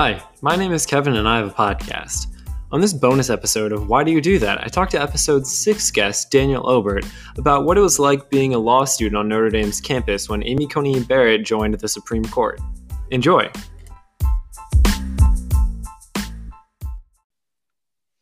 Hi, my name is Kevin and I have a podcast. On this bonus episode of Why Do You Do That, I talked to episode 6 guest Daniel Obert about what it was like being a law student on Notre Dame's campus when Amy Coney Barrett joined the Supreme Court. Enjoy!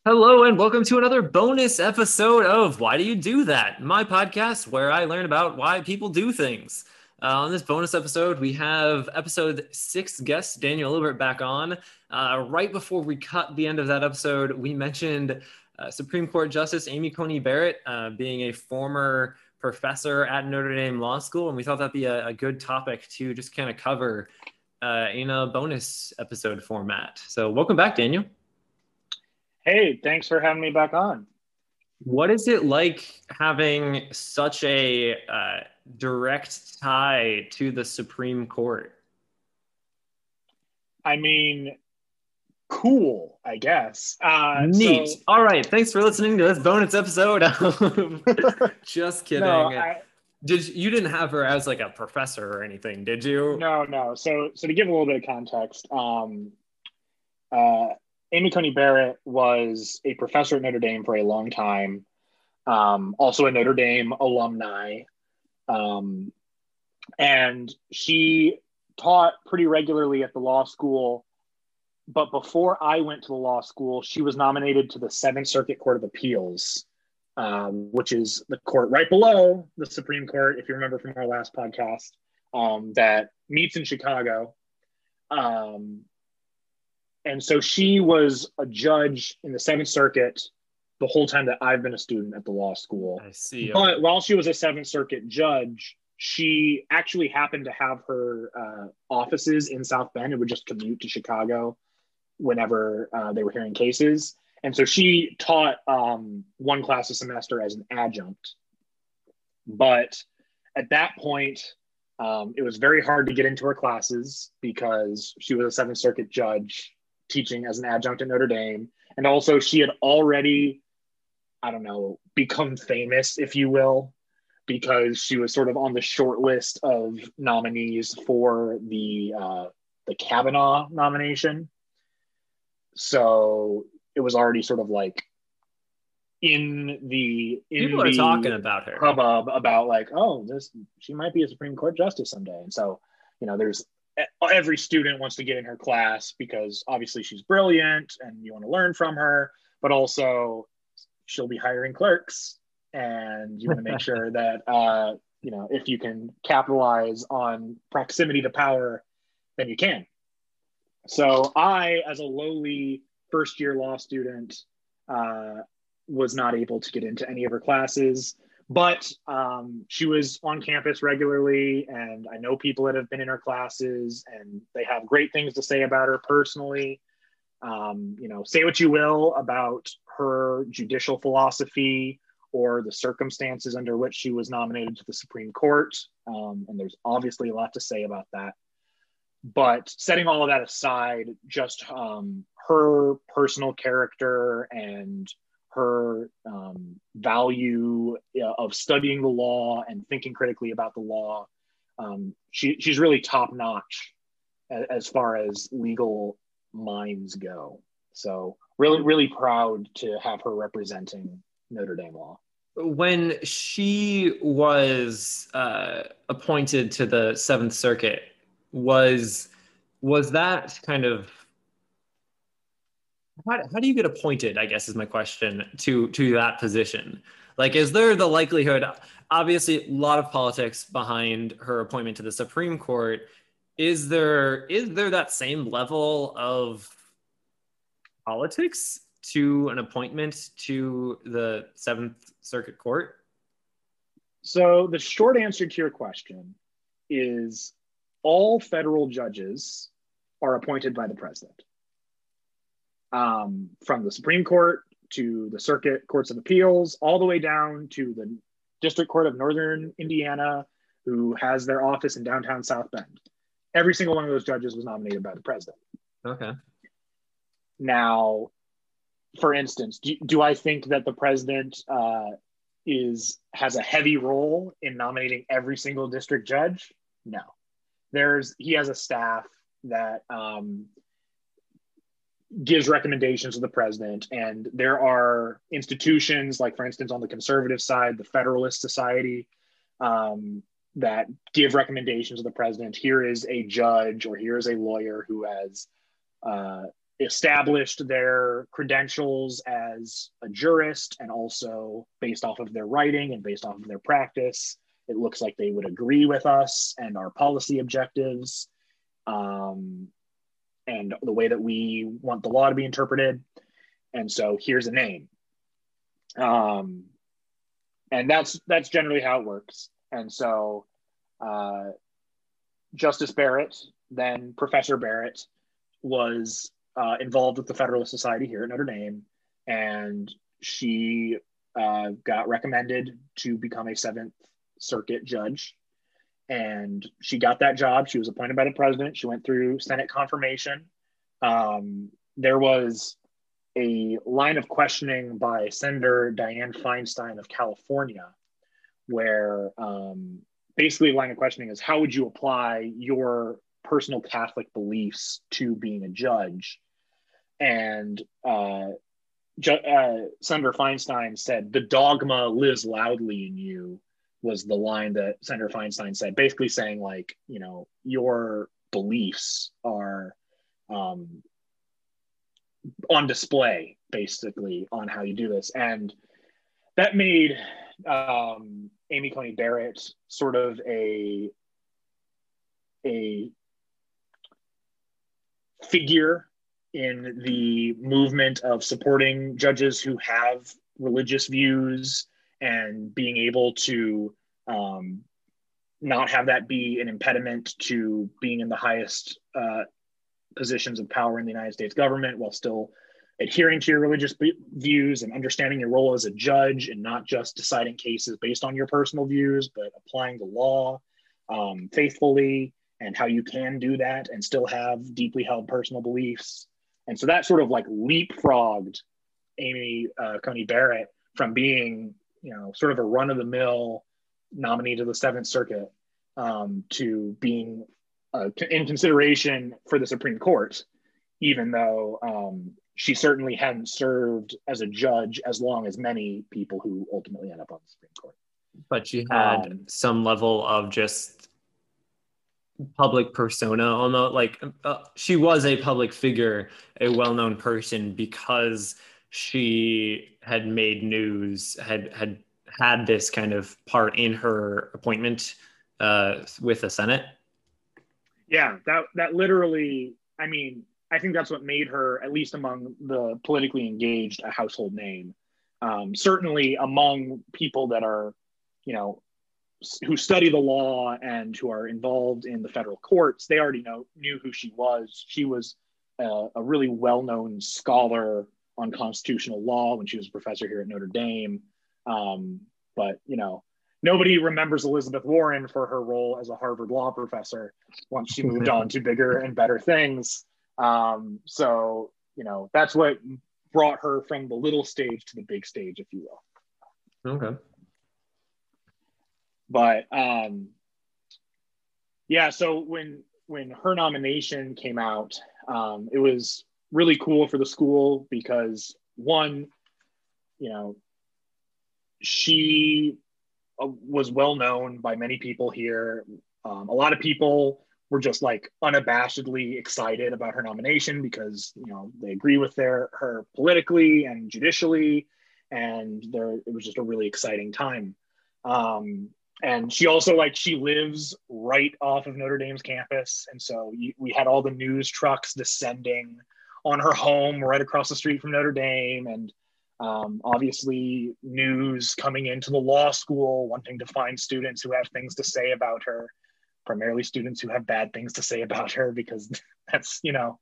Hello, and welcome to another bonus episode of Why Do You Do That? My podcast where I learn about why people do things. Uh, on this bonus episode, we have episode six guest Daniel Obert back on. Uh, right before we cut the end of that episode, we mentioned uh, Supreme Court Justice Amy Coney Barrett uh, being a former professor at Notre Dame Law School, and we thought that'd be a, a good topic to just kind of cover uh, in a bonus episode format. So, welcome back, Daniel. Hey, thanks for having me back on. What is it like having such a uh, direct tie to the Supreme Court? I mean, cool, I guess. Uh, Neat. So... All right. Thanks for listening to this bonus episode. Just kidding. No, I... Did you didn't have her as like a professor or anything, did you? No, no. So, so to give a little bit of context, um, uh, Amy Coney Barrett was a professor at Notre Dame for a long time. Um, also a Notre Dame alumni. Um, and she taught pretty regularly at the law school. But before I went to the law school, she was nominated to the Seventh Circuit Court of Appeals, um, which is the court right below the Supreme Court, if you remember from our last podcast, um, that meets in Chicago. Um, and so she was a judge in the Seventh Circuit the whole time that I've been a student at the law school. I see. But while she was a Seventh Circuit judge, she actually happened to have her uh, offices in South Bend and would just commute to Chicago whenever uh, they were hearing cases. And so she taught um, one class a semester as an adjunct. But at that point, um, it was very hard to get into her classes because she was a Seventh Circuit judge teaching as an adjunct at Notre Dame. And also, she had already I don't know, become famous, if you will, because she was sort of on the short list of nominees for the uh, the Kavanaugh nomination. So it was already sort of like in the in people are talking about her hubbub about like oh this she might be a Supreme Court justice someday, and so you know there's every student wants to get in her class because obviously she's brilliant and you want to learn from her, but also she'll be hiring clerks and you want to make sure that uh, you know if you can capitalize on proximity to power then you can. So i as a lowly first year law student uh, was not able to get into any of her classes but um, she was on campus regularly and i know people that have been in her classes and they have great things to say about her personally um, you know say what you will about her judicial philosophy or the circumstances under which she was nominated to the Supreme Court. Um, and there's obviously a lot to say about that. But setting all of that aside, just um, her personal character and her um, value of studying the law and thinking critically about the law, um, she, she's really top notch as, as far as legal minds go. So really, really proud to have her representing Notre Dame law. When she was uh, appointed to the Seventh Circuit, was was that kind of how, how do you get appointed? I guess is my question to to that position. Like, is there the likelihood? Obviously, a lot of politics behind her appointment to the Supreme Court. Is there is there that same level of politics to an appointment to the Seventh Circuit Court? So, the short answer to your question is all federal judges are appointed by the president. Um, from the Supreme Court to the Circuit Courts of Appeals, all the way down to the District Court of Northern Indiana, who has their office in downtown South Bend. Every single one of those judges was nominated by the president. Okay. Now, for instance, do, do I think that the president uh, is has a heavy role in nominating every single district judge? No. There's he has a staff that um, gives recommendations to the president. And there are institutions, like for instance, on the conservative side, the Federalist Society, um, that give recommendations to the president. Here is a judge or here is a lawyer who has uh, established their credentials as a jurist and also based off of their writing and based off of their practice. It looks like they would agree with us and our policy objectives. Um, and the way that we want the law to be interpreted. And so here's a name. Um, and that's that's generally how it works. And so uh, Justice Barrett, then Professor Barrett, was uh, involved with the Federalist Society here at Notre Dame, and she uh, got recommended to become a Seventh Circuit judge and she got that job. She was appointed by the president. She went through Senate confirmation. Um, there was a line of questioning by Senator Dianne Feinstein of California, where um, basically, line of questioning is how would you apply your personal Catholic beliefs to being a judge? And uh, Ju- uh, Senator Feinstein said, The dogma lives loudly in you was the line that Senator Feinstein said, basically saying like, you know, your beliefs are um, on display, basically, on how you do this, and that made um, Amy Coney Barrett sort of a a figure in the movement of supporting judges who have religious views and being able to um, not have that be an impediment to being in the highest uh, positions of power in the United States government while still adhering to your religious views and understanding your role as a judge and not just deciding cases based on your personal views, but applying the law um, faithfully and how you can do that and still have deeply held personal beliefs. And so that sort of like leapfrogged Amy uh, Coney Barrett from being you know, sort of a run of the mill nominee to the Seventh Circuit um, to being uh, in consideration for the Supreme Court, even though um, she certainly hadn't served as a judge as long as many people who ultimately end up on the Supreme Court. But she had um, some level of just public persona almost like uh, she was a public figure a well-known person because she had made news, had had had this kind of part in her appointment uh, with the Senate. Yeah, that that literally. I mean, I think that's what made her, at least among the politically engaged, a household name. Um, certainly among people that are, you know, who study the law and who are involved in the federal courts, they already know knew who she was. She was a, a really well-known scholar on constitutional law when she was a professor here at Notre Dame. Um, but you know, nobody remembers Elizabeth Warren for her role as a Harvard law professor once she moved on to bigger and better things. Um, so you know, that's what brought her from the little stage to the big stage, if you will. Okay. But um, yeah, so when when her nomination came out, um, it was really cool for the school because one, you know, she uh, was well known by many people here. Um, a lot of people were just like unabashedly excited about her nomination because you know they agree with their her politically and judicially, and there it was just a really exciting time. Um, and she also like she lives right off of Notre Dame's campus, and so you, we had all the news trucks descending on her home right across the street from Notre Dame, and um, obviously news coming into the law school, wanting to find students who have things to say about her, primarily students who have bad things to say about her, because that's you know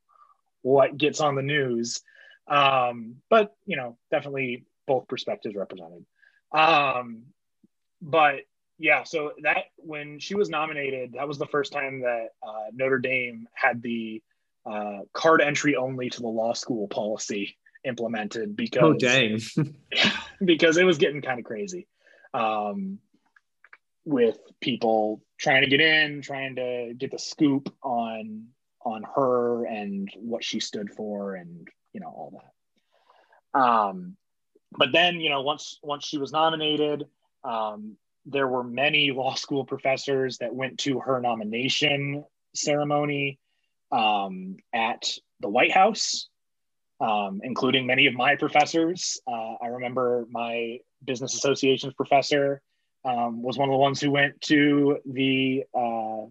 what gets on the news. Um, but you know, definitely both perspectives represented. Um, but yeah, so that when she was nominated, that was the first time that uh, Notre Dame had the uh, card entry only to the law school policy implemented because oh dang because it was getting kind of crazy um, with people trying to get in trying to get the scoop on on her and what she stood for and you know all that. Um, but then you know once once she was nominated, um, there were many law school professors that went to her nomination ceremony um, at the White House, um, including many of my professors. Uh, I remember my business associations professor um, was one of the ones who went to the uh,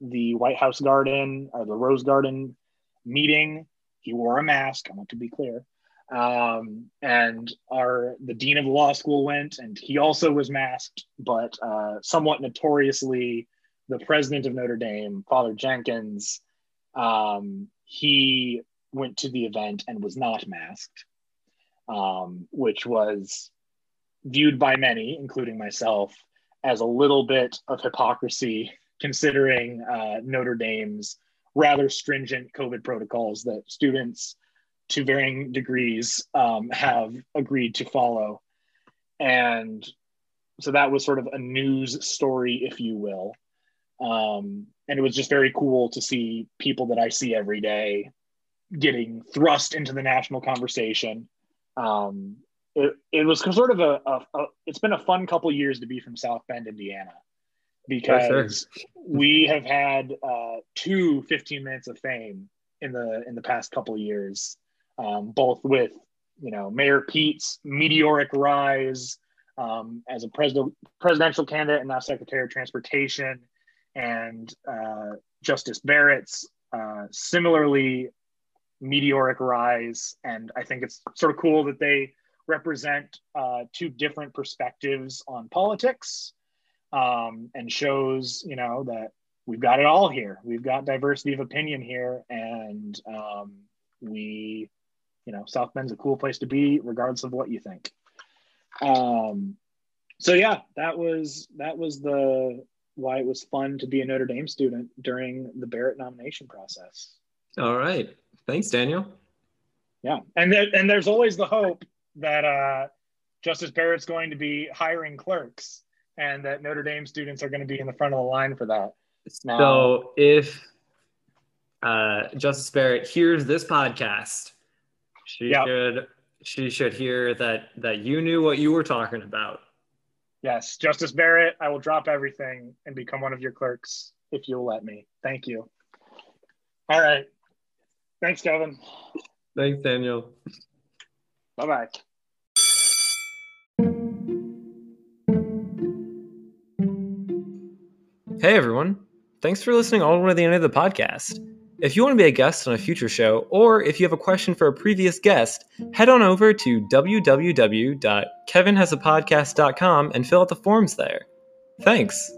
the White House garden or the Rose Garden meeting. He wore a mask. I want to be clear. Um, and our the dean of the law school went, and he also was masked, but uh, somewhat notoriously, the president of Notre Dame, Father Jenkins, um, he went to the event and was not masked, um, which was viewed by many, including myself, as a little bit of hypocrisy, considering uh, Notre Dame's rather stringent COVID protocols that students, to varying degrees, um, have agreed to follow. And so that was sort of a news story, if you will. Um, and it was just very cool to see people that I see every day getting thrust into the national conversation. Um, it, it was sort of a, a, a, it's been a fun couple years to be from South Bend, Indiana, because sure. we have had uh, two 15 minutes of fame in the in the past couple years, um, both with you know Mayor Pete's meteoric rise um, as a president presidential candidate and now Secretary of Transportation, and uh, Justice Barrett's uh, similarly meteoric rise. And I think it's sort of cool that they represent uh, two different perspectives on politics um, and shows, you know, that we've got it all here. We've got diversity of opinion here, and um, we, you know, South Bend's a cool place to be, regardless of what you think. Um, so yeah, that was that was the why it was fun to be a Notre Dame student during the Barrett nomination process. All right. Thanks, Daniel. Yeah. And, there, and there's always the hope that uh, Justice Barrett's going to be hiring clerks and that Notre Dame students are going to be in the front of the line for that. Now, so if uh, Justice Barrett hears this podcast, she yep. should she should hear that that you knew what you were talking about. Yes, Justice Barrett, I will drop everything and become one of your clerks if you'll let me. Thank you. All right. Thanks, Kevin. Thanks, Daniel. Bye bye. Hey, everyone. Thanks for listening all the way to the end of the podcast. If you want to be a guest on a future show, or if you have a question for a previous guest, head on over to www.kevinhasapodcast.com and fill out the forms there. Thanks.